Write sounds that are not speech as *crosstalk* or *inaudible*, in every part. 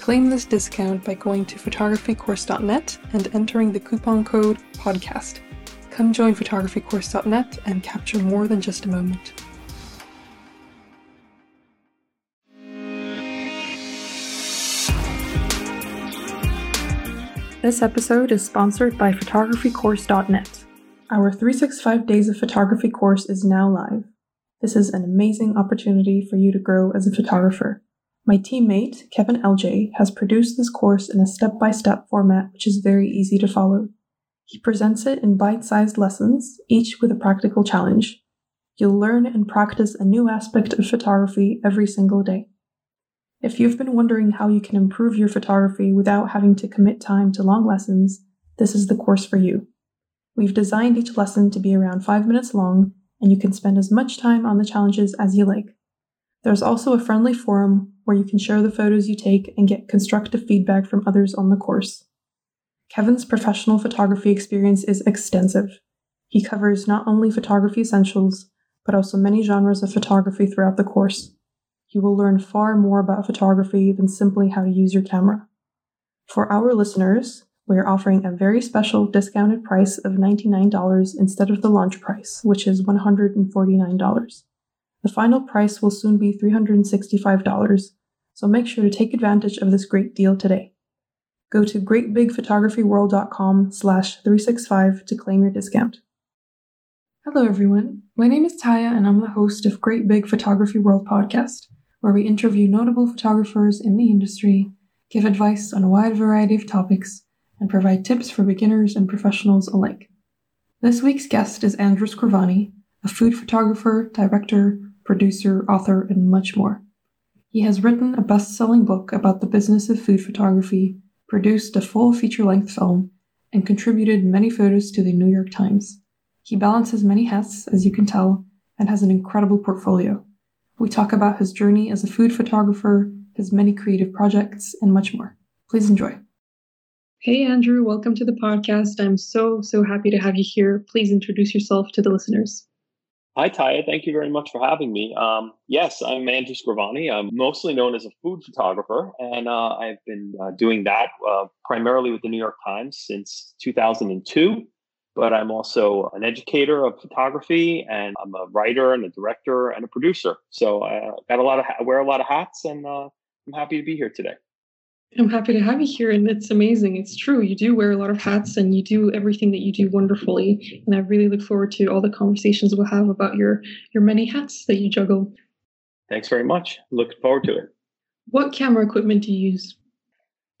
Claim this discount by going to photographycourse.net and entering the coupon code PODCAST. Come join photographycourse.net and capture more than just a moment. This episode is sponsored by photographycourse.net. Our 365 Days of Photography course is now live. This is an amazing opportunity for you to grow as a photographer. My teammate, Kevin LJ, has produced this course in a step by step format which is very easy to follow. He presents it in bite sized lessons, each with a practical challenge. You'll learn and practice a new aspect of photography every single day. If you've been wondering how you can improve your photography without having to commit time to long lessons, this is the course for you. We've designed each lesson to be around 5 minutes long, and you can spend as much time on the challenges as you like. There's also a friendly forum where you can share the photos you take and get constructive feedback from others on the course. Kevin's professional photography experience is extensive. He covers not only photography essentials, but also many genres of photography throughout the course you will learn far more about photography than simply how to use your camera. For our listeners, we are offering a very special discounted price of $99 instead of the launch price, which is $149. The final price will soon be $365, so make sure to take advantage of this great deal today. Go to greatbigphotographyworld.com slash 365 to claim your discount. Hello everyone, my name is Taya and I'm the host of Great Big Photography World podcast where we interview notable photographers in the industry, give advice on a wide variety of topics, and provide tips for beginners and professionals alike. This week's guest is Andrew Scrivani, a food photographer, director, producer, author, and much more. He has written a best selling book about the business of food photography, produced a full feature length film, and contributed many photos to the New York Times. He balances many hats, as you can tell, and has an incredible portfolio. We talk about his journey as a food photographer, his many creative projects, and much more. Please enjoy. Hey, Andrew, welcome to the podcast. I'm so, so happy to have you here. Please introduce yourself to the listeners. Hi, Taya. Thank you very much for having me. Um, yes, I'm Andrew Scrivani. I'm mostly known as a food photographer, and uh, I've been uh, doing that uh, primarily with the New York Times since 2002 but I'm also an educator of photography and I'm a writer and a director and a producer. So I got a lot of I wear a lot of hats and uh, I'm happy to be here today. I'm happy to have you here, and it's amazing. It's true. You do wear a lot of hats, and you do everything that you do wonderfully. And I really look forward to all the conversations we'll have about your your many hats that you juggle. Thanks very much. Looking forward to it. What camera equipment do you use?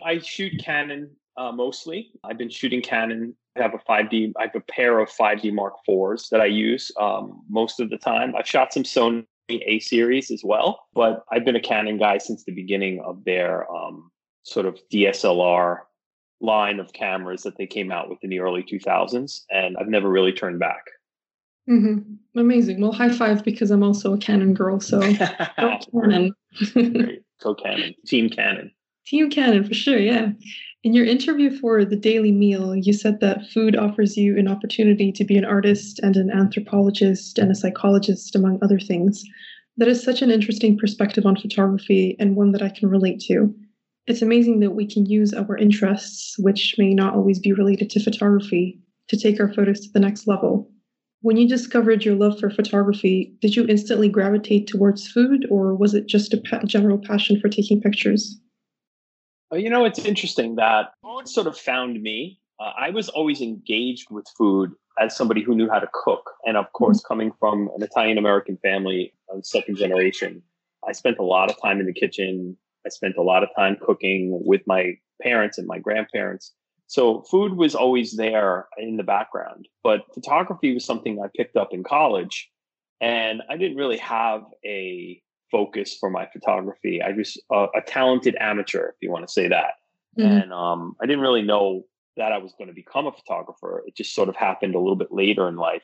I shoot Canon uh, mostly. I've been shooting Canon I have a 5D, I have a pair of 5D Mark IVs that I use um, most of the time. I've shot some Sony A series as well, but I've been a Canon guy since the beginning of their um, sort of DSLR line of cameras that they came out with in the early 2000s, and I've never really turned back. Mm-hmm. Amazing. Well, high five because I'm also a Canon girl. So *laughs* Canon. Great. Go Canon. Team Canon. Team Canon for sure. Yeah. In your interview for the Daily Meal, you said that food offers you an opportunity to be an artist and an anthropologist and a psychologist, among other things. That is such an interesting perspective on photography and one that I can relate to. It's amazing that we can use our interests, which may not always be related to photography, to take our photos to the next level. When you discovered your love for photography, did you instantly gravitate towards food, or was it just a pa- general passion for taking pictures? Well, you know, it's interesting that food sort of found me. Uh, I was always engaged with food as somebody who knew how to cook. And of course, mm-hmm. coming from an Italian American family, uh, second generation, I spent a lot of time in the kitchen. I spent a lot of time cooking with my parents and my grandparents. So food was always there in the background, but photography was something I picked up in college. And I didn't really have a focus for my photography. I was a, a talented amateur, if you want to say that. Mm-hmm. And um, I didn't really know that I was going to become a photographer. It just sort of happened a little bit later in life.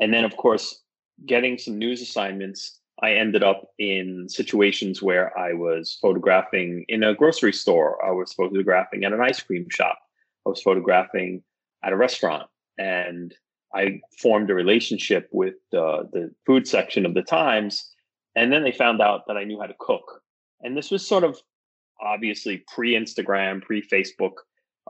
And then, of course, getting some news assignments, I ended up in situations where I was photographing in a grocery store, I was photographing at an ice cream shop, I was photographing at a restaurant. And I formed a relationship with uh, the food section of the Times and then they found out that I knew how to cook. And this was sort of obviously pre Instagram, pre Facebook,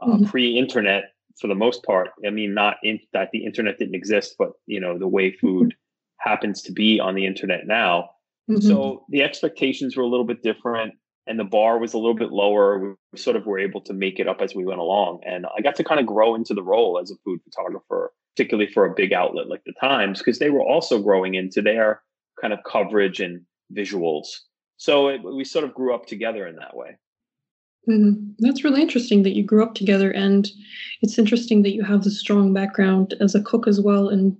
uh, mm-hmm. pre internet for the most part. I mean, not in, that the internet didn't exist, but you know the way mm-hmm. food. Happens to be on the internet now. Mm-hmm. So the expectations were a little bit different, and the bar was a little bit lower. We sort of were able to make it up as we went along, and I got to kind of grow into the role as a food photographer, particularly for a big outlet like the Times, because they were also growing into their kind of coverage and visuals. So it, we sort of grew up together in that way. Mm-hmm. That's really interesting that you grew up together, and it's interesting that you have this strong background as a cook as well. And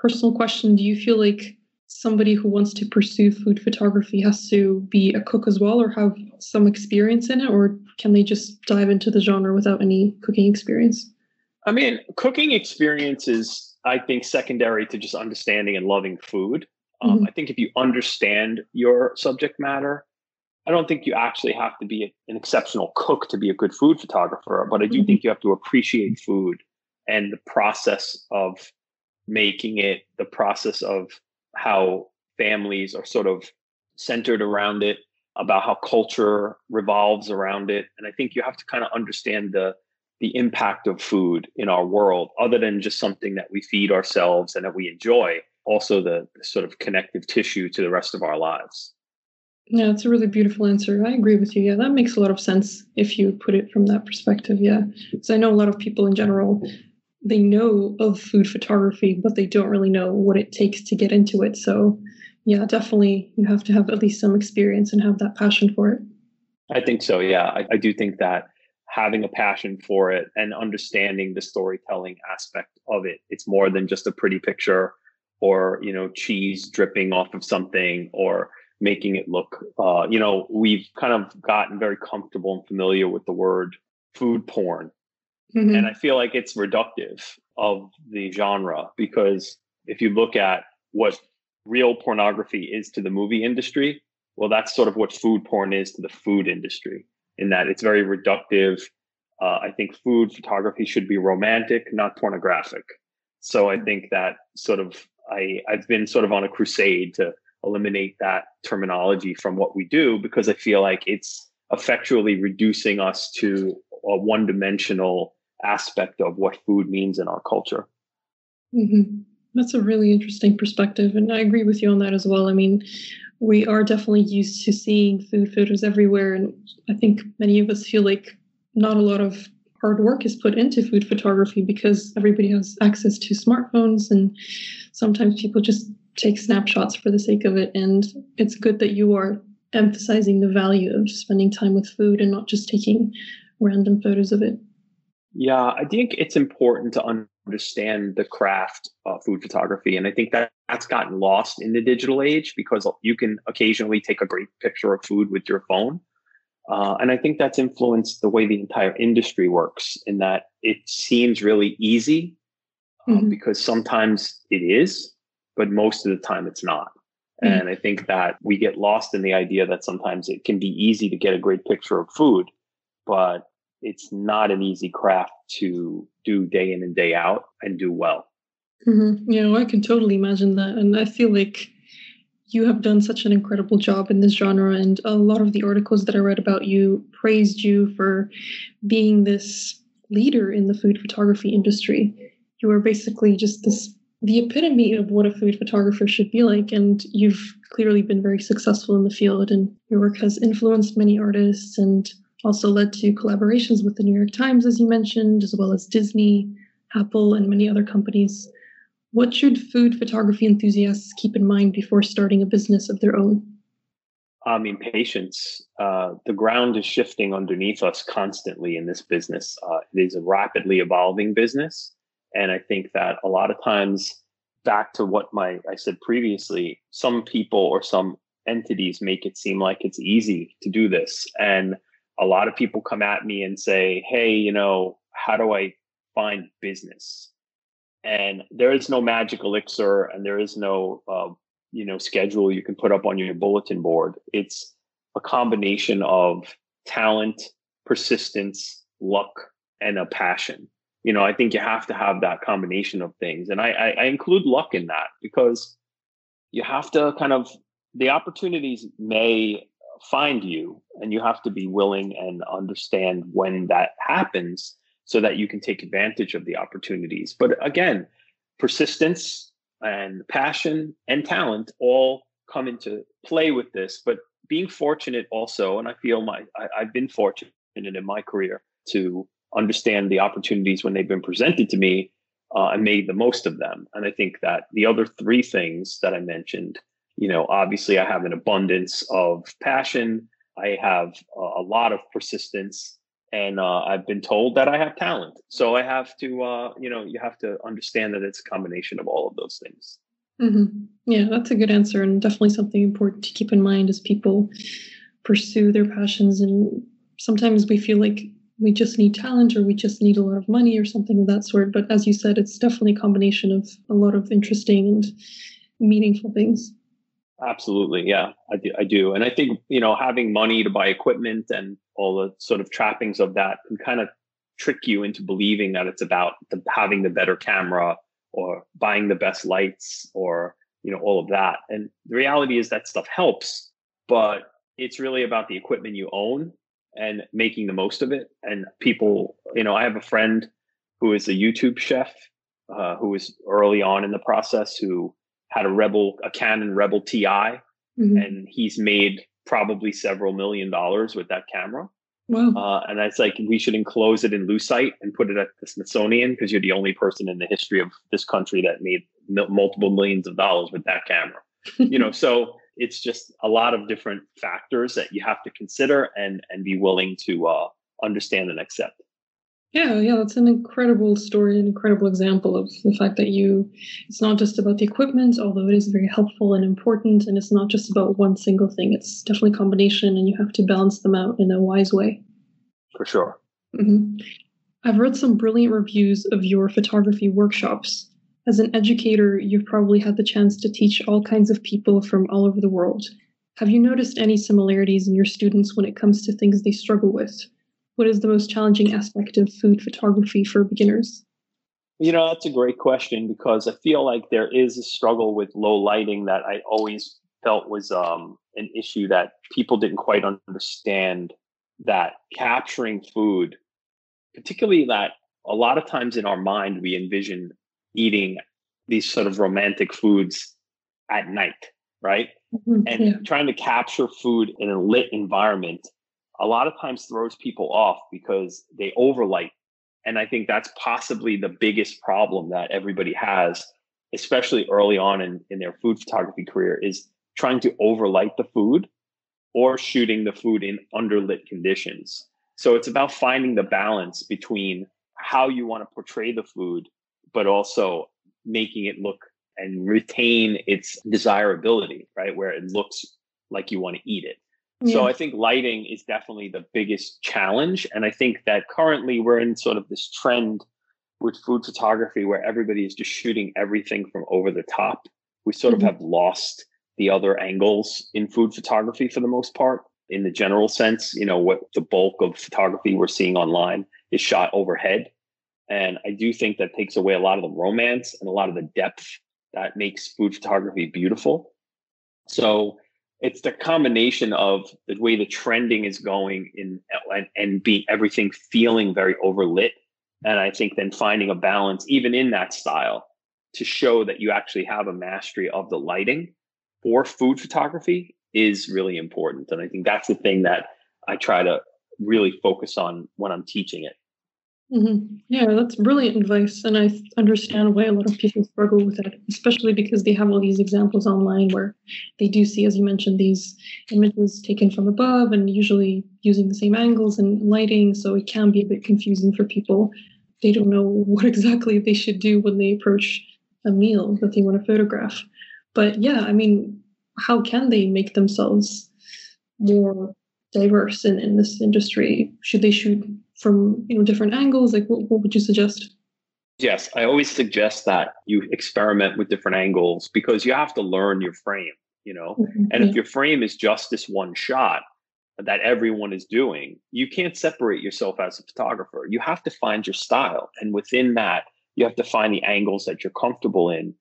personal question: Do you feel like somebody who wants to pursue food photography has to be a cook as well, or have some experience in it, or can they just dive into the genre without any cooking experience? I mean, cooking experience is, I think, secondary to just understanding and loving food. Um, mm-hmm. I think if you understand your subject matter, I don't think you actually have to be an exceptional cook to be a good food photographer, but I do mm-hmm. think you have to appreciate food and the process of making it, the process of how families are sort of centered around it, about how culture revolves around it. And I think you have to kind of understand the the impact of food in our world, other than just something that we feed ourselves and that we enjoy also the, the sort of connective tissue to the rest of our lives. Yeah, that's a really beautiful answer. I agree with you. Yeah, that makes a lot of sense if you put it from that perspective. Yeah, because I know a lot of people in general, they know of food photography, but they don't really know what it takes to get into it. So, yeah, definitely you have to have at least some experience and have that passion for it. I think so. Yeah, I, I do think that having a passion for it and understanding the storytelling aspect of it, it's more than just a pretty picture or you know cheese dripping off of something or making it look uh, you know we've kind of gotten very comfortable and familiar with the word food porn mm-hmm. and i feel like it's reductive of the genre because if you look at what real pornography is to the movie industry well that's sort of what food porn is to the food industry in that it's very reductive. Uh, i think food photography should be romantic not pornographic. So i think that sort of I, I've been sort of on a crusade to eliminate that terminology from what we do because I feel like it's effectually reducing us to a one dimensional aspect of what food means in our culture. Mm-hmm. That's a really interesting perspective. And I agree with you on that as well. I mean, we are definitely used to seeing food photos everywhere. And I think many of us feel like not a lot of hard work is put into food photography because everybody has access to smartphones and sometimes people just take snapshots for the sake of it and it's good that you are emphasizing the value of spending time with food and not just taking random photos of it yeah i think it's important to understand the craft of food photography and i think that that's gotten lost in the digital age because you can occasionally take a great picture of food with your phone uh, and I think that's influenced the way the entire industry works in that it seems really easy um, mm-hmm. because sometimes it is, but most of the time it's not. Mm-hmm. And I think that we get lost in the idea that sometimes it can be easy to get a great picture of food, but it's not an easy craft to do day in and day out and do well. Mm-hmm. Yeah, well, I can totally imagine that. And I feel like you have done such an incredible job in this genre. And a lot of the articles that I read about you praised you for being this leader in the food photography industry. You are basically just this the epitome of what a food photographer should be like. And you've clearly been very successful in the field, and your work has influenced many artists and also led to collaborations with the New York Times, as you mentioned, as well as Disney, Apple, and many other companies. What should food photography enthusiasts keep in mind before starting a business of their own? I mean, patience. Uh, the ground is shifting underneath us constantly in this business. Uh, it is a rapidly evolving business. And I think that a lot of times, back to what my I said previously, some people or some entities make it seem like it's easy to do this. And a lot of people come at me and say, Hey, you know, how do I find business? And there is no magic elixir and there is no, uh, you know, schedule you can put up on your bulletin board. It's a combination of talent, persistence, luck, and a passion. You know, I think you have to have that combination of things. And I, I, I include luck in that because you have to kind of, the opportunities may find you and you have to be willing and understand when that happens so that you can take advantage of the opportunities. But again persistence and passion and talent all come into play with this. But being fortunate also and i feel my I, i've been fortunate in my career to understand the opportunities when they've been presented to me uh, and made the most of them. And i think that the other three things that i mentioned you know, obviously I have an abundance of passion. I have a lot of persistence and uh, I've been told that I have talent. So I have to, uh, you know, you have to understand that it's a combination of all of those things. Mm-hmm. Yeah, that's a good answer, and definitely something important to keep in mind as people pursue their passions. And sometimes we feel like we just need talent or we just need a lot of money or something of that sort. But as you said, it's definitely a combination of a lot of interesting and meaningful things. Absolutely. Yeah, I do, I do. And I think, you know, having money to buy equipment and all the sort of trappings of that can kind of trick you into believing that it's about the, having the better camera or buying the best lights or, you know, all of that. And the reality is that stuff helps, but it's really about the equipment you own and making the most of it. And people, you know, I have a friend who is a YouTube chef uh, who was early on in the process who had a Rebel, a Canon Rebel TI, mm-hmm. and he's made probably several million dollars with that camera. Wow. Uh, and it's like we should enclose it in lucite and put it at the Smithsonian because you're the only person in the history of this country that made multiple millions of dollars with that camera. you know, *laughs* so it's just a lot of different factors that you have to consider and and be willing to uh, understand and accept. Yeah, yeah, that's an incredible story, an incredible example of the fact that you, it's not just about the equipment, although it is very helpful and important, and it's not just about one single thing. It's definitely a combination, and you have to balance them out in a wise way. For sure. Mm-hmm. I've read some brilliant reviews of your photography workshops. As an educator, you've probably had the chance to teach all kinds of people from all over the world. Have you noticed any similarities in your students when it comes to things they struggle with? What is the most challenging aspect of food photography for beginners? You know, that's a great question because I feel like there is a struggle with low lighting that I always felt was um, an issue that people didn't quite understand that capturing food, particularly that a lot of times in our mind, we envision eating these sort of romantic foods at night, right? Mm-hmm, and yeah. trying to capture food in a lit environment a lot of times throws people off because they overlight. And I think that's possibly the biggest problem that everybody has, especially early on in, in their food photography career, is trying to overlight the food or shooting the food in underlit conditions. So it's about finding the balance between how you want to portray the food, but also making it look and retain its desirability, right? Where it looks like you want to eat it. Yeah. So I think lighting is definitely the biggest challenge. And I think that currently we're in sort of this trend with food photography where everybody is just shooting everything from over the top. We sort mm-hmm. of have lost the other angles in food photography for the most part. in the general sense. You know, what the bulk of photography we're seeing online is shot overhead. And I do think that takes away a lot of the romance and a lot of the depth that makes food photography beautiful. So it's the combination of the way the trending is going in and, and be everything feeling very overlit. And I think then finding a balance even in that style to show that you actually have a mastery of the lighting for food photography is really important. And I think that's the thing that I try to really focus on when I'm teaching it. Mm-hmm. Yeah, that's brilliant advice. And I understand why a lot of people struggle with it, especially because they have all these examples online where they do see, as you mentioned, these images taken from above and usually using the same angles and lighting. So it can be a bit confusing for people. They don't know *laughs* what exactly they should do when they approach a meal that they want to photograph. But yeah, I mean, how can they make themselves more diverse in, in this industry? Should they shoot from you know different angles? Like what, what would you suggest? Yes, I always suggest that you experiment with different angles because you have to learn your frame, you know. Mm-hmm. And if your frame is just this one shot that everyone is doing, you can't separate yourself as a photographer. You have to find your style. And within that, you have to find the angles that you're comfortable in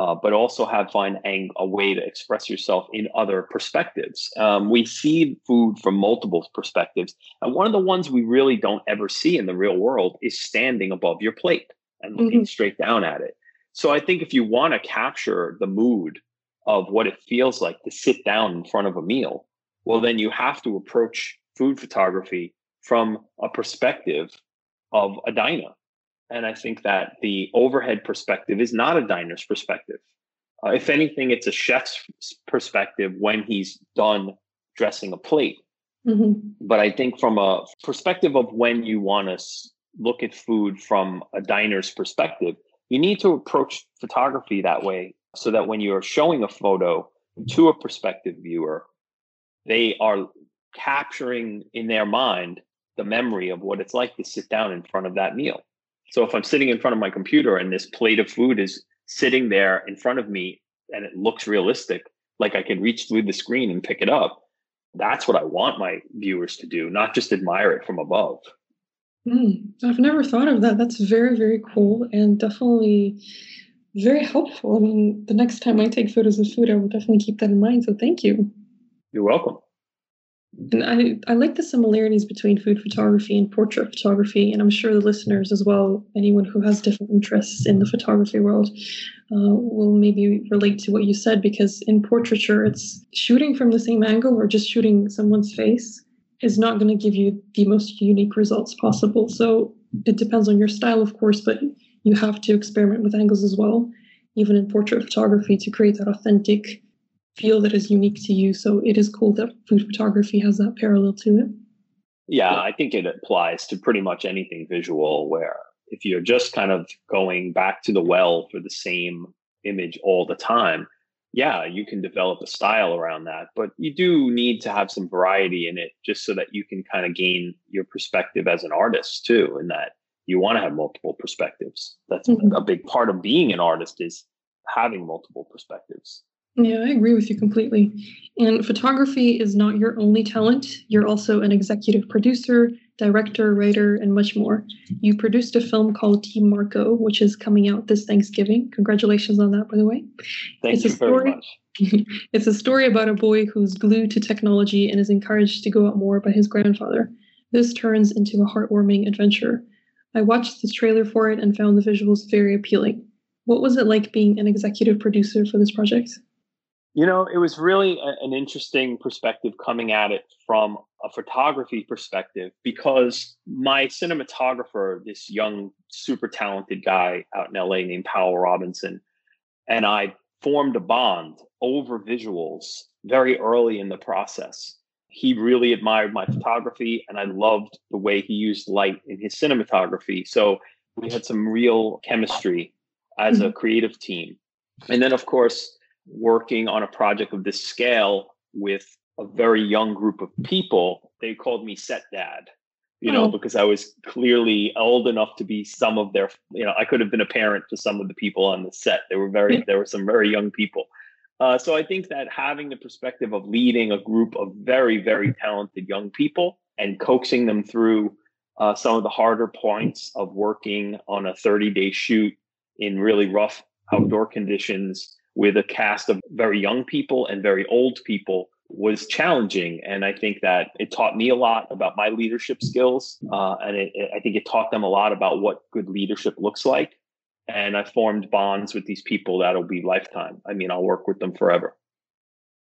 uh, but also have find ang- a way to express yourself in other perspectives. Um, we see food from multiple perspectives, and one of the ones we really don't ever see in the real world is standing above your plate and looking mm-hmm. straight down at it. So I think if you want to capture the mood of what it feels like to sit down in front of a meal, well, then you have to approach food photography from a perspective of a diner and I think that the overhead perspective is not a diner's perspective. Uh, if anything, it's a chef's perspective when he's done dressing a plate. Mm-hmm. But I think from a perspective of when you want to look at food from a diner's perspective, you need to approach photography that way so that when you're showing a photo to a prospective viewer, they are capturing in their mind the memory of what it's like to sit down in front of that meal. So if I'm sitting in front of my computer and this plate of food is sitting there in front of me and it looks realistic, like I can reach through the screen and pick it up, that's what I want my viewers to do, not just admire it from above. Mm, I've never thought of that. That's very, very cool and definitely very helpful. I mean, the next time I take photos of food, I will definitely keep that in mind. So thank you. You're welcome. And I, I like the similarities between food photography and portrait photography, and I'm sure the listeners as well, anyone who has different interests in the photography world, uh, will maybe relate to what you said because in portraiture, it's shooting from the same angle or just shooting someone's face is not going to give you the most unique results possible. So it depends on your style, of course, but you have to experiment with angles as well, even in portrait photography, to create that authentic feel that is unique to you. So it is cool that food photography has that parallel to it. Yeah, I think it applies to pretty much anything visual where if you're just kind of going back to the well for the same image all the time, yeah, you can develop a style around that. But you do need to have some variety in it just so that you can kind of gain your perspective as an artist too, and that you want to have multiple perspectives. That's mm-hmm. a big part of being an artist is having multiple perspectives. Yeah, I agree with you completely. And photography is not your only talent. You're also an executive producer, director, writer, and much more. You produced a film called Team Marco, which is coming out this Thanksgiving. Congratulations on that, by the way. Thank it's you a story, very much. *laughs* it's a story about a boy who's glued to technology and is encouraged to go out more by his grandfather. This turns into a heartwarming adventure. I watched the trailer for it and found the visuals very appealing. What was it like being an executive producer for this project? You know, it was really a, an interesting perspective coming at it from a photography perspective because my cinematographer, this young, super talented guy out in LA named Powell Robinson, and I formed a bond over visuals very early in the process. He really admired my photography, and I loved the way he used light in his cinematography. So we had some real chemistry as a mm-hmm. creative team. And then, of course, working on a project of this scale with a very young group of people, they called me set dad, you know, oh. because I was clearly old enough to be some of their, you know, I could have been a parent to some of the people on the set. They were very, there were some very young people. Uh, so I think that having the perspective of leading a group of very, very talented young people and coaxing them through uh, some of the harder points of working on a 30 day shoot in really rough outdoor conditions with a cast of very young people and very old people was challenging. And I think that it taught me a lot about my leadership skills. Uh, and it, it, I think it taught them a lot about what good leadership looks like. And I formed bonds with these people that'll be lifetime. I mean, I'll work with them forever.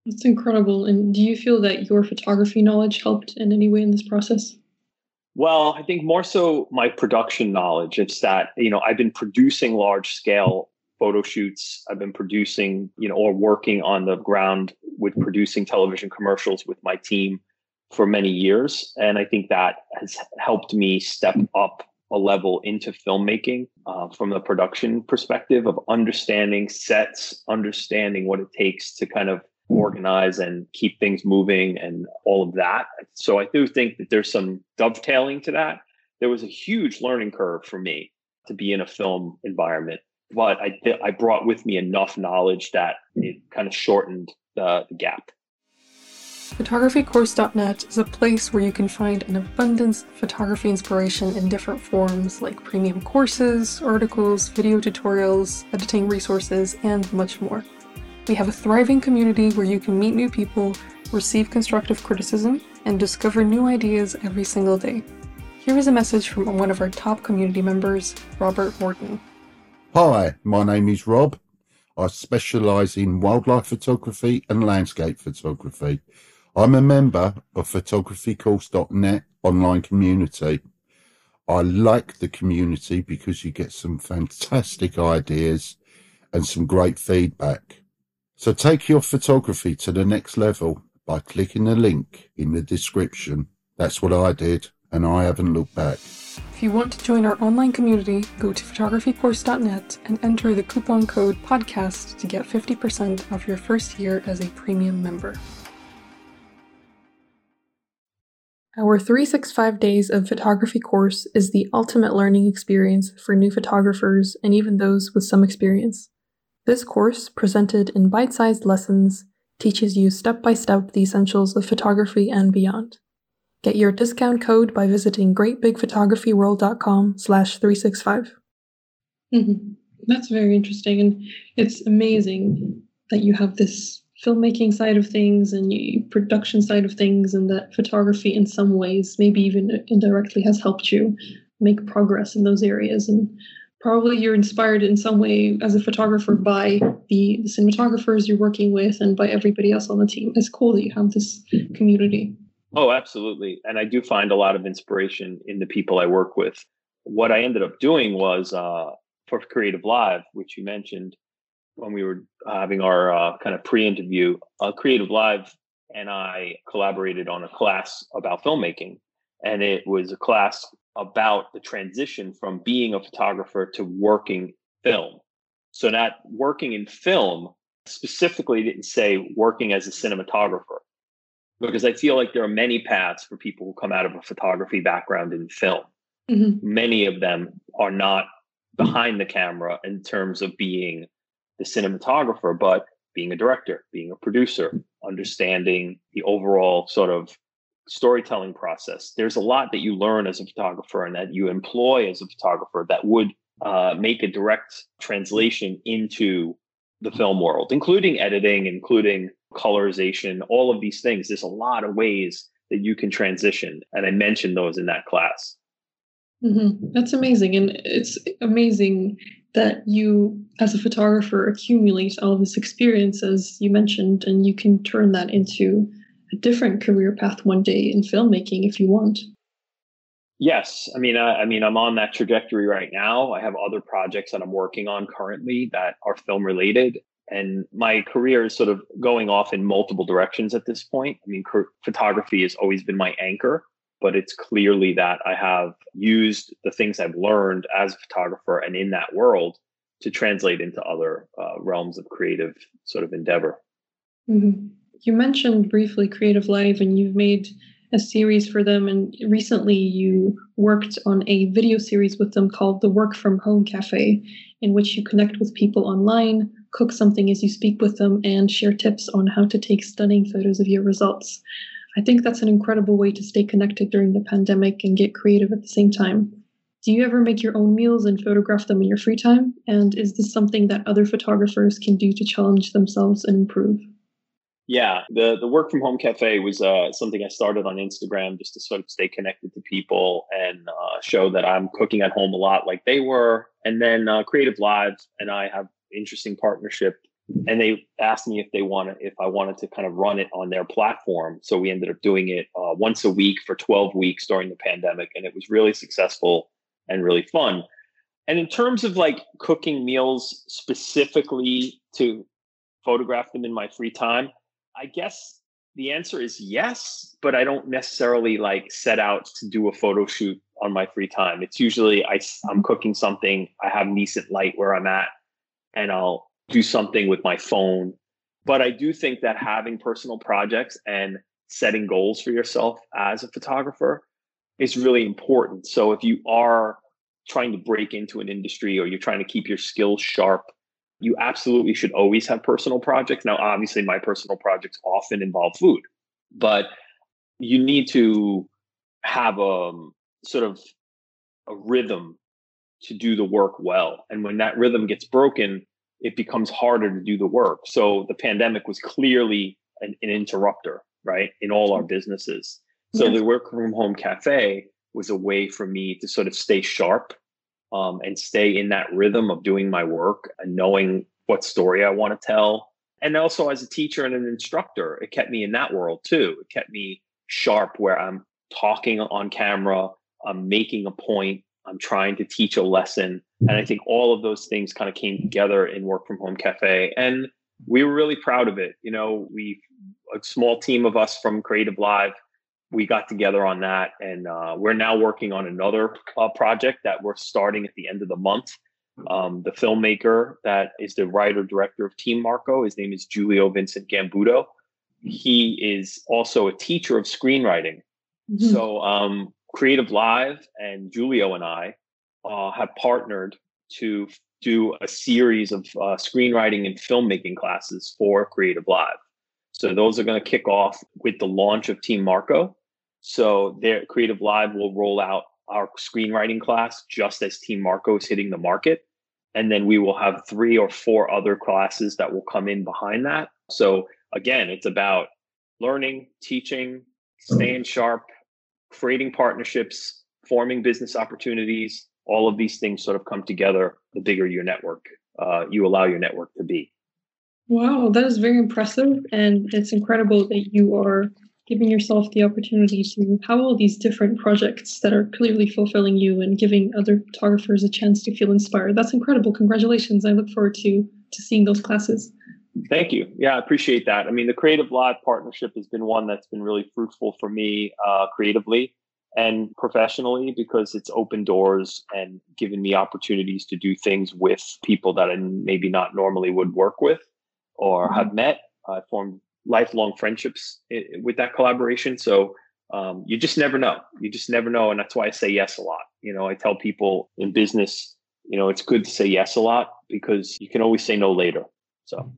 That's incredible. And do you feel that your photography knowledge helped in any way in this process? Well, I think more so my production knowledge. It's that, you know, I've been producing large scale photo shoots. I've been producing, you know, or working on the ground with producing television commercials with my team for many years. And I think that has helped me step up a level into filmmaking uh, from the production perspective of understanding sets, understanding what it takes to kind of organize and keep things moving and all of that. So I do think that there's some dovetailing to that. There was a huge learning curve for me to be in a film environment but I I brought with me enough knowledge that it kind of shortened the, the gap. Photographycourse.net is a place where you can find an abundance of photography inspiration in different forms like premium courses, articles, video tutorials, editing resources, and much more. We have a thriving community where you can meet new people, receive constructive criticism, and discover new ideas every single day. Here is a message from one of our top community members, Robert Morton. Hi, my name is Rob. I specialise in wildlife photography and landscape photography. I'm a member of photographycourse.net online community. I like the community because you get some fantastic ideas and some great feedback. So take your photography to the next level by clicking the link in the description. That's what I did, and I haven't looked back. If you want to join our online community, go to photographycourse.net and enter the coupon code PODCAST to get 50% off your first year as a premium member. Our 365 Days of Photography course is the ultimate learning experience for new photographers and even those with some experience. This course, presented in bite sized lessons, teaches you step by step the essentials of photography and beyond. Get your discount code by visiting greatbigphotographyworld.com slash 365. Mm-hmm. That's very interesting. And it's amazing that you have this filmmaking side of things and you, production side of things, and that photography, in some ways, maybe even indirectly, has helped you make progress in those areas. And probably you're inspired in some way as a photographer by the, the cinematographers you're working with and by everybody else on the team. It's cool that you have this community. Oh, absolutely. And I do find a lot of inspiration in the people I work with. What I ended up doing was uh, for Creative Live, which you mentioned when we were having our uh, kind of pre interview, uh, Creative Live and I collaborated on a class about filmmaking. And it was a class about the transition from being a photographer to working film. So, not working in film specifically didn't say working as a cinematographer because I feel like there are many paths for people who come out of a photography background in film. Mm-hmm. Many of them are not behind the camera in terms of being the cinematographer, but being a director, being a producer, understanding the overall sort of storytelling process. There's a lot that you learn as a photographer and that you employ as a photographer that would uh, make a direct translation into the film world, including editing, including colorization, all of these things. There's a lot of ways that you can transition. And I mentioned those in that class. Mm-hmm. That's amazing. And it's amazing that you, as a photographer, accumulate all this experience, as you mentioned, and you can turn that into a different career path one day in filmmaking if you want. Yes, I mean, I, I, mean, I'm on that trajectory right now. I have other projects that I'm working on currently that are film related, and my career is sort of going off in multiple directions at this point. I mean, photography has always been my anchor, but it's clearly that I have used the things I've learned as a photographer and in that world to translate into other uh, realms of creative sort of endeavor. Mm-hmm. You mentioned briefly Creative Live, and you've made a series for them. And recently you worked on a video series with them called the Work from Home Cafe, in which you connect with people online, cook something as you speak with them and share tips on how to take stunning photos of your results. I think that's an incredible way to stay connected during the pandemic and get creative at the same time. Do you ever make your own meals and photograph them in your free time? And is this something that other photographers can do to challenge themselves and improve? Yeah, the the work from home cafe was uh, something I started on Instagram just to sort of stay connected to people and uh, show that I'm cooking at home a lot like they were. And then uh, Creative Live and I have interesting partnership, and they asked me if they wanted if I wanted to kind of run it on their platform. So we ended up doing it uh, once a week for 12 weeks during the pandemic, and it was really successful and really fun. And in terms of like cooking meals specifically to photograph them in my free time I guess the answer is yes, but I don't necessarily like set out to do a photo shoot on my free time. It's usually I, I'm cooking something, I have decent light where I'm at, and I'll do something with my phone. But I do think that having personal projects and setting goals for yourself as a photographer is really important. So if you are trying to break into an industry or you're trying to keep your skills sharp you absolutely should always have personal projects. Now, obviously, my personal projects often involve food, but you need to have a um, sort of a rhythm to do the work well. And when that rhythm gets broken, it becomes harder to do the work. So the pandemic was clearly an, an interrupter, right, in all our businesses. So the work from home cafe was a way for me to sort of stay sharp um, and stay in that rhythm of doing my work and knowing what story I want to tell. And also as a teacher and an instructor, it kept me in that world too. It kept me sharp where I'm talking on camera, I'm making a point, I'm trying to teach a lesson. And I think all of those things kind of came together in Work from Home Cafe. And we were really proud of it. You know, we a small team of us from Creative Live we got together on that and uh, we're now working on another uh, project that we're starting at the end of the month um, the filmmaker that is the writer director of team marco his name is julio vincent Gambuto. he is also a teacher of screenwriting mm-hmm. so um, creative live and julio and i uh, have partnered to do a series of uh, screenwriting and filmmaking classes for creative live so those are going to kick off with the launch of Team Marco. So their Creative Live will roll out our screenwriting class just as Team Marco is hitting the market. And then we will have three or four other classes that will come in behind that. So again, it's about learning, teaching, staying sharp, creating partnerships, forming business opportunities. All of these things sort of come together the bigger your network, uh, you allow your network to be. Wow, that is very impressive. And it's incredible that you are giving yourself the opportunity to have all these different projects that are clearly fulfilling you and giving other photographers a chance to feel inspired. That's incredible. Congratulations. I look forward to to seeing those classes. Thank you. Yeah, I appreciate that. I mean, the Creative Live partnership has been one that's been really fruitful for me uh, creatively and professionally because it's opened doors and given me opportunities to do things with people that I maybe not normally would work with or mm-hmm. have met. I formed lifelong friendships with that collaboration. So um, you just never know. You just never know, and that's why I say yes a lot. You know, I tell people in business, you know, it's good to say yes a lot because you can always say no later. So.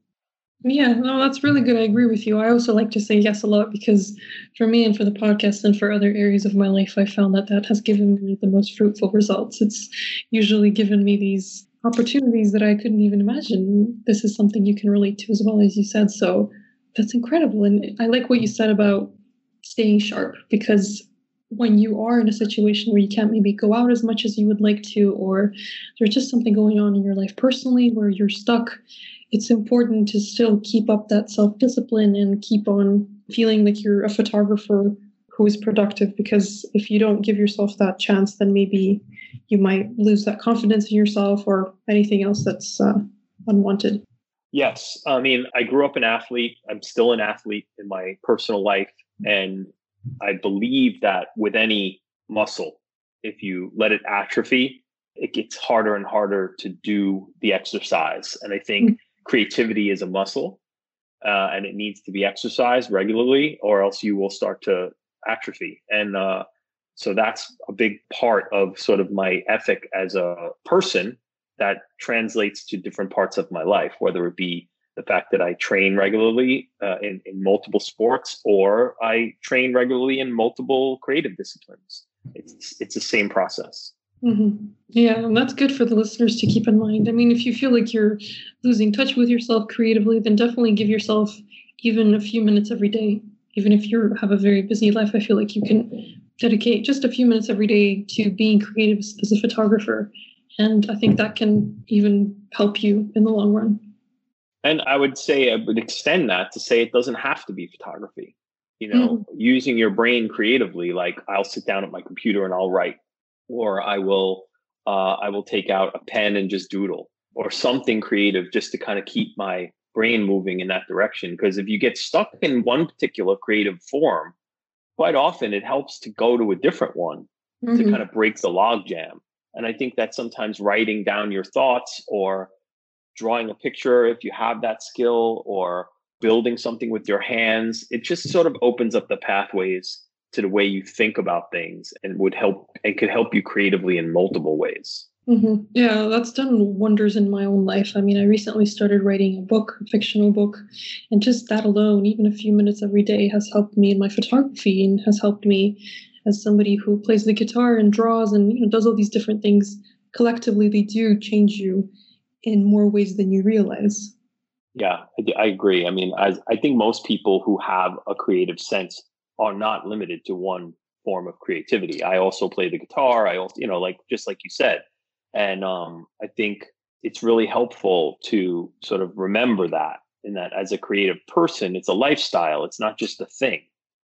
Yeah, no, that's really good. I agree with you. I also like to say yes a lot because for me and for the podcast and for other areas of my life, I found that that has given me the most fruitful results. It's usually given me these opportunities that I couldn't even imagine. This is something you can relate to as well, as you said. So that's incredible. And I like what you said about staying sharp because when you are in a situation where you can't maybe go out as much as you would like to, or there's just something going on in your life personally where you're stuck, it's important to still keep up that self discipline and keep on feeling like you're a photographer who is productive. Because if you don't give yourself that chance, then maybe you might lose that confidence in yourself or anything else that's uh, unwanted. Yes. I mean, I grew up an athlete. I'm still an athlete in my personal life. And I believe that with any muscle, if you let it atrophy, it gets harder and harder to do the exercise. And I think mm-hmm. Creativity is a muscle uh, and it needs to be exercised regularly, or else you will start to atrophy. And uh, so that's a big part of sort of my ethic as a person that translates to different parts of my life, whether it be the fact that I train regularly uh, in, in multiple sports or I train regularly in multiple creative disciplines. It's it's the same process. Mm-hmm. Yeah, and that's good for the listeners to keep in mind. I mean, if you feel like you're losing touch with yourself creatively, then definitely give yourself even a few minutes every day. Even if you have a very busy life, I feel like you can dedicate just a few minutes every day to being creative as a photographer. And I think that can even help you in the long run. And I would say I would extend that to say it doesn't have to be photography. You know, mm using your brain creatively, like I'll sit down at my computer and I'll write, or I will uh, I will take out a pen and just doodle, or something creative just to kind of keep my brain moving in that direction. Because if you get stuck in one particular creative form, quite often it helps to go to a different one mm-hmm. to kind of break the logjam. And I think that sometimes writing down your thoughts or drawing a picture, if you have that skill, or building something with your hands, it just sort of opens up the pathways to the way you think about things and would help and could help you creatively in multiple ways. Mm-hmm. Yeah, that's done wonders in my own life. I mean, I recently started writing a book, a fictional book, and just that alone, even a few minutes every day, has helped me in my photography and has helped me as somebody who plays the guitar and draws and you know does all these different things. Collectively, they do change you in more ways than you realize. Yeah, I, I agree. I mean, I, I think most people who have a creative sense are not limited to one form of creativity. I also play the guitar. I also, you know, like just like you said and um, I think it's really helpful to sort of remember that in that as a creative person, it's a lifestyle, it's not just a thing.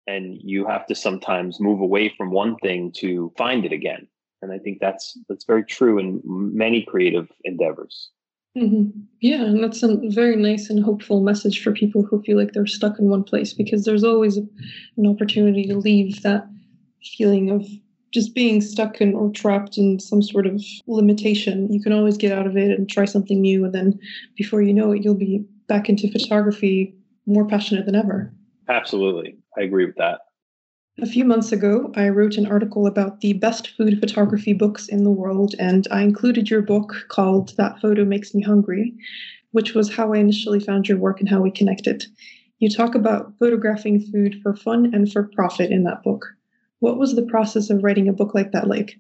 And you have to sometimes move away from one thing to find it again. And I think that's that's very true in many creative endeavors. Mm-hmm. Yeah, and that's a very nice and hopeful message for people who feel like they're stuck in one place because there's always an opportunity to leave that feeling of just being stuck in or trapped in some sort of limitation. You can always get out of it and try something new. And then before you know it, you'll be back into photography more passionate than ever. Absolutely. I agree with that. A few months ago, I wrote an article about the best food photography books in the world, and I included your book called That Photo Makes Me Hungry, which was how I initially found your work and how we connected. You talk about photographing food for fun and for profit in that book. What was the process of writing a book like that like?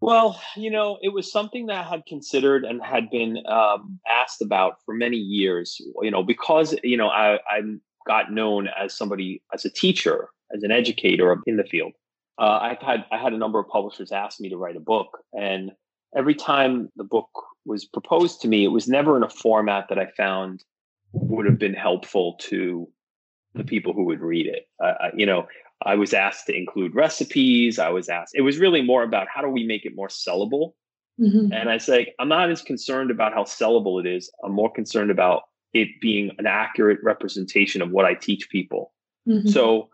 Well, you know, it was something that I had considered and had been um, asked about for many years. You know, because you know I, I got known as somebody as a teacher, as an educator in the field. Uh, I've had I had a number of publishers ask me to write a book, and every time the book was proposed to me, it was never in a format that I found would have been helpful to the people who would read it. Uh, you know, I was asked to include recipes. I was asked, it was really more about how do we make it more sellable? Mm-hmm. And I say, I'm not as concerned about how sellable it is. I'm more concerned about it being an accurate representation of what I teach people. Mm-hmm. So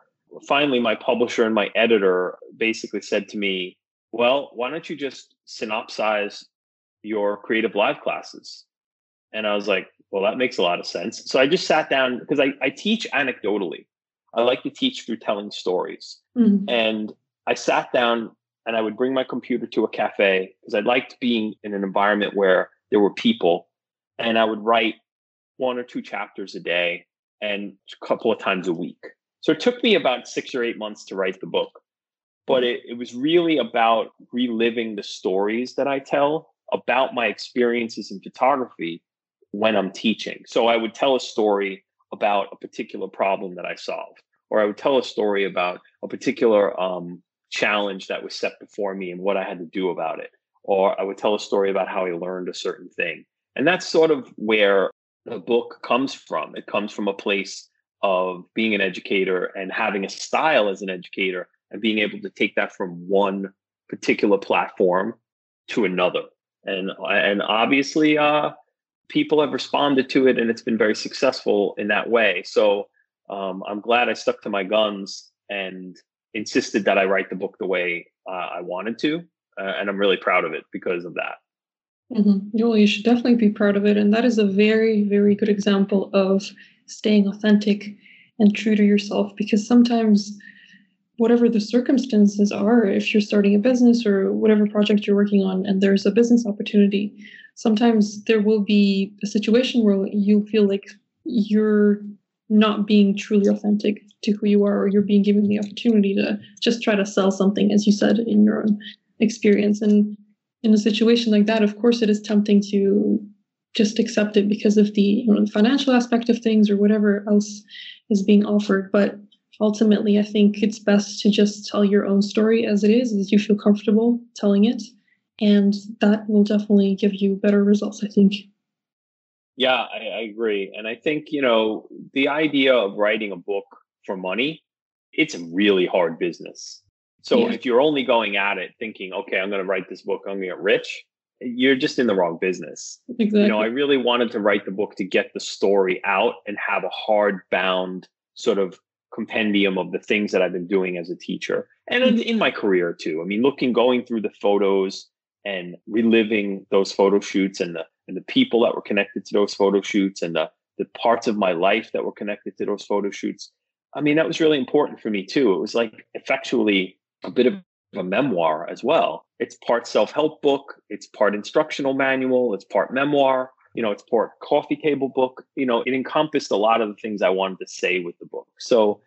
finally, my publisher and my editor basically said to me, Well, why don't you just synopsize your CreativeLive classes? And I was like, Well, that makes a lot of sense. So I just sat down because I, I teach anecdotally. I like to teach through telling stories. Mm-hmm. And I sat down and I would bring my computer to a cafe because I liked being in an environment where there were people. And I would write one or two chapters a day and a couple of times a week. So it took me about six or eight months to write the book. But it, it was really about reliving the stories that I tell about my experiences in photography when I'm teaching. So I would tell a story about a particular problem that I solved, or I would tell a story about a particular um, challenge that was set before me and what I had to do about it, or I would tell a story about how I learned a certain thing. And that's sort of where the book comes from. It comes from a place of being an educator and having a style as an educator and being able to take that from one particular platform to another. And and obviously, uh, people have responded to it and it's been very successful in that way. So um, I'm glad I stuck to my guns and insisted that I write the book the way uh, I wanted to. Uh, and I'm really proud of it because of that. Mm-hmm. You should definitely be proud of it. And that is a very, very good example of staying authentic and true to yourself because sometimes whatever the circumstances are, if you're starting a business or whatever project you're working on and there's a business opportunity, sometimes there will be a situation where you feel like you're not being truly authentic to who you are or you're being given the opportunity to just try to sell something as you said in your own experience and in a situation like that of course it is tempting to just accept it because of the you know financial aspect of things or whatever else is being offered. But ultimately i think it's best to just tell your own story as it is as you feel comfortable telling it. And that will definitely give you better results i think. Yeah I, I agree. And i think you know the idea of writing a book for money it's a really hard business so yeah. if you're only going at it thinking okay i'm going to write this book i'm going to get rich you're just in the wrong business. Exactly. You know, I really wanted to write the book to get the story out and have a hard bound sort of compendium of the things that I've been doing as a teacher and in, in my career too. I mean, looking, going through the photos and reliving those photo shoots and the and the people that were connected to those photo shoots and the the parts of my life that were connected to those photo shoots. I mean, that was really important for me too. It was like effectually a bit of a memoir as well. It's part self help book, it's part instructional manual, it's part memoir, you know, it's part coffee table book. You know, it encompassed a lot of the things I wanted to say with the book. So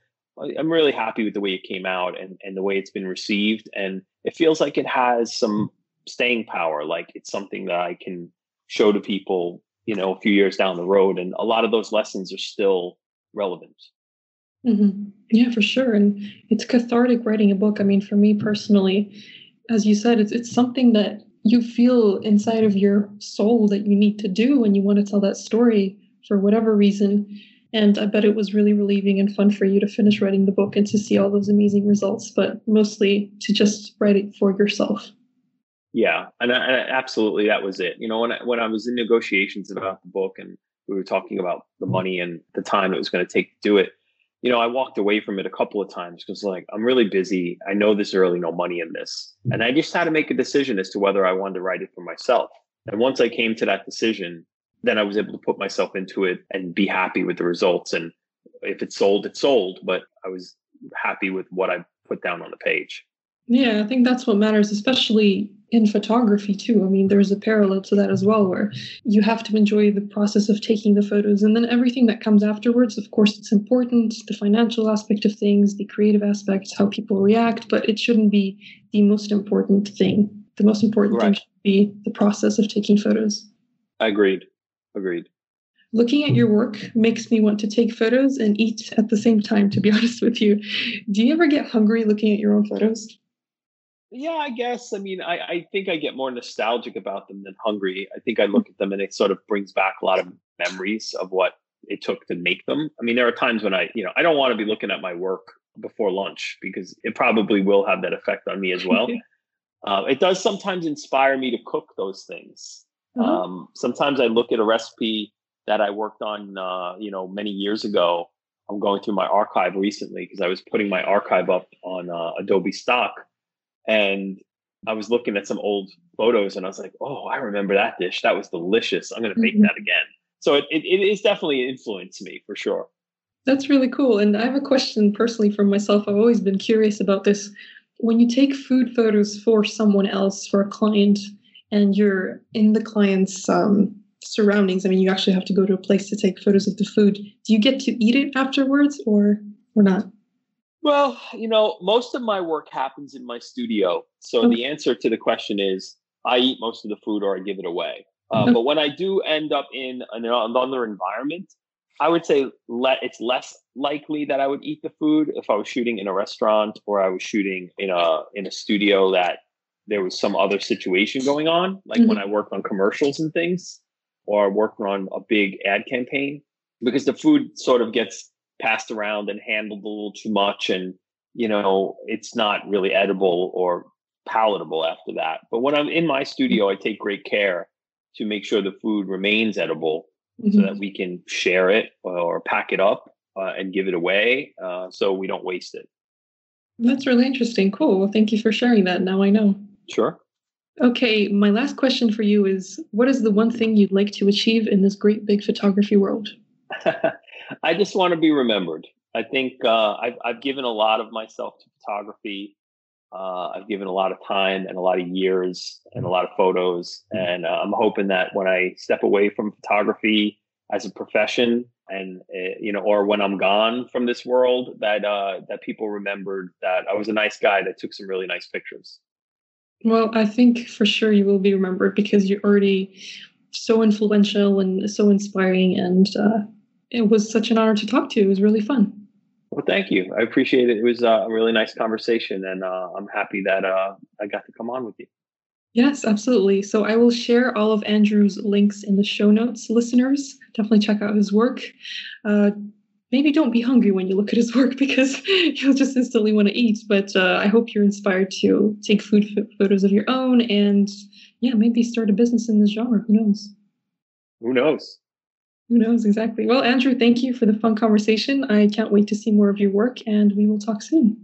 I'm really happy with the way it came out and, and the way it's been received. And it feels like it has some staying power, like it's something that I can show to people, you know, a few years down the road. And a lot of those lessons are still relevant. Mm-hmm. Yeah, for sure. And it's cathartic writing a book. I mean, for me personally, as you said, it's it's something that you feel inside of your soul that you need to do when you want to tell that story for whatever reason. And I bet it was really relieving and fun for you to finish writing the book and to see all those amazing results, but mostly to just write it for yourself. Yeah, and, I, absolutely, that was it. You know, when I, when I was in negotiations about the book and we were talking about the money and the time it was going to take to do it, you know, I walked away from it a couple of times because like I'm really busy. I know there's really no money in this. Mm-hmm. And I just had to make a decision as to whether I wanted to write it for myself. And once I came to that decision, then I was able to put myself into it and be happy with the results. And if it sold, it sold, but I was happy with what I put down on the page. Yeah, I think that's what matters, especially in photography too. I mean, there's a parallel to that as well, where you have to enjoy the process of taking the photos, and then everything that comes afterwards. Of course, it's important the financial aspect of things, the creative aspects, how people react, but it shouldn't be the most important thing. The most important right. thing should be the process of taking photos. Agreed. Agreed. Looking at your work makes me want to take photos and eat at the same time, to be *laughs* honest with you. Do you ever get hungry looking at your own photos? Yeah, I guess. I mean, I, I think I get more nostalgic about them than hungry. I think I look at them and it sort of brings back a lot of memories of what it took to make them. I mean, there are times when I, you know, I don't want to be looking at my work before lunch because it probably will have that effect on me as well. *laughs* uh, it does sometimes inspire me to cook those things. Mm-hmm. Um, sometimes I look at a recipe that I worked on, uh, you know, many years ago. I'm going through my archive recently because I was putting my archive up on uh, Adobe Stock and I was looking at some old photos and I was like, oh, I remember that dish. That was delicious. I'm going to make mm-hmm. that again. So it, it, it is definitely influenced me for sure. That's really cool. And I have a question personally for myself. I've always been curious about this. When you take food photos for someone else, for a client, and you're in the client's um, surroundings, I mean, you actually have to go to a place to take photos of the food. Do you get to eat it afterwards or, or not? Well, you know, most of my work happens in my studio. So okay. the answer to the question is I eat most of the food or I give it away. Uh, okay. But when I do end up in another environment, I would say le- it's less likely that I would eat the food if I was shooting in a restaurant or I was shooting in a in a studio that there was some other situation going on, like mm-hmm. when I worked on commercials and things, or I worked on a big ad campaign, because the food sort of gets passed around and handled a little too much and you know it's not really edible or palatable after that. But when i'm in my studio i take great care to make sure the food remains edible mm-hmm. so that we can share it or pack it up uh, and give it away uh, so we don't waste it. That's really interesting. Cool. Well thank you for sharing that. Now i know. Sure. Okay. My last question for you is what is the one thing you'd like to achieve in this great big photography world *laughs* I just want to be remembered. I think uh, I've, I've given a lot of myself to photography. Uh, I've given a lot of time and a lot of years and a lot of photos. Mm-hmm. And uh, I'm hoping that when I step away from photography as a profession and, uh, you know, or when I'm gone from this world, that, uh, that people remembered that I was a nice guy that took some really nice pictures. Well, I think for sure you will be remembered because you're already so influential and so inspiring. And uh, it was such an honor to talk to you. It was really fun. Well, thank you. I appreciate it. It was uh, a really nice conversation, and uh, I'm happy that uh, I got to come on with you. Yes, absolutely. So I will share all of Andrew's links in the show notes, listeners. Definitely check out his work. Uh, maybe don't be hungry when you look at his work *laughs* because you'll just instantly want to eat. But uh, I hope you're inspired to take food photos of your own and, yeah, maybe start a business in this genre. Who knows? Who knows? Who knows exactly? Well, Andrew, thank you for the fun conversation. I can't wait to see more of your work, and we will talk soon.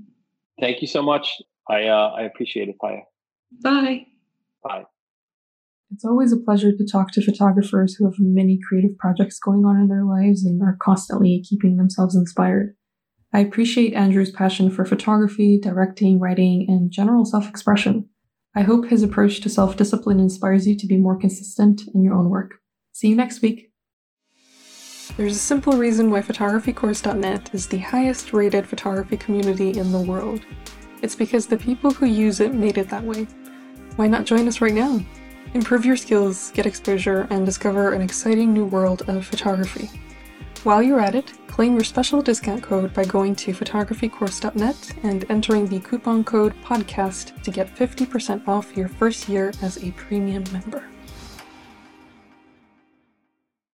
Thank you so much. I uh, I appreciate it, Paya. Bye. Bye. It's always a pleasure to talk to photographers who have many creative projects going on in their lives and are constantly keeping themselves inspired. I appreciate Andrew's passion for photography, directing, writing, and general self expression. I hope his approach to self discipline inspires you to be more consistent in your own work. See you next week. There's a simple reason why photographycourse.net is the highest rated photography community in the world. It's because the people who use it made it that way. Why not join us right now? Improve your skills, get exposure, and discover an exciting new world of photography. While you're at it, claim your special discount code by going to photographycourse.net and entering the coupon code PODCAST to get 50% off your first year as a premium member.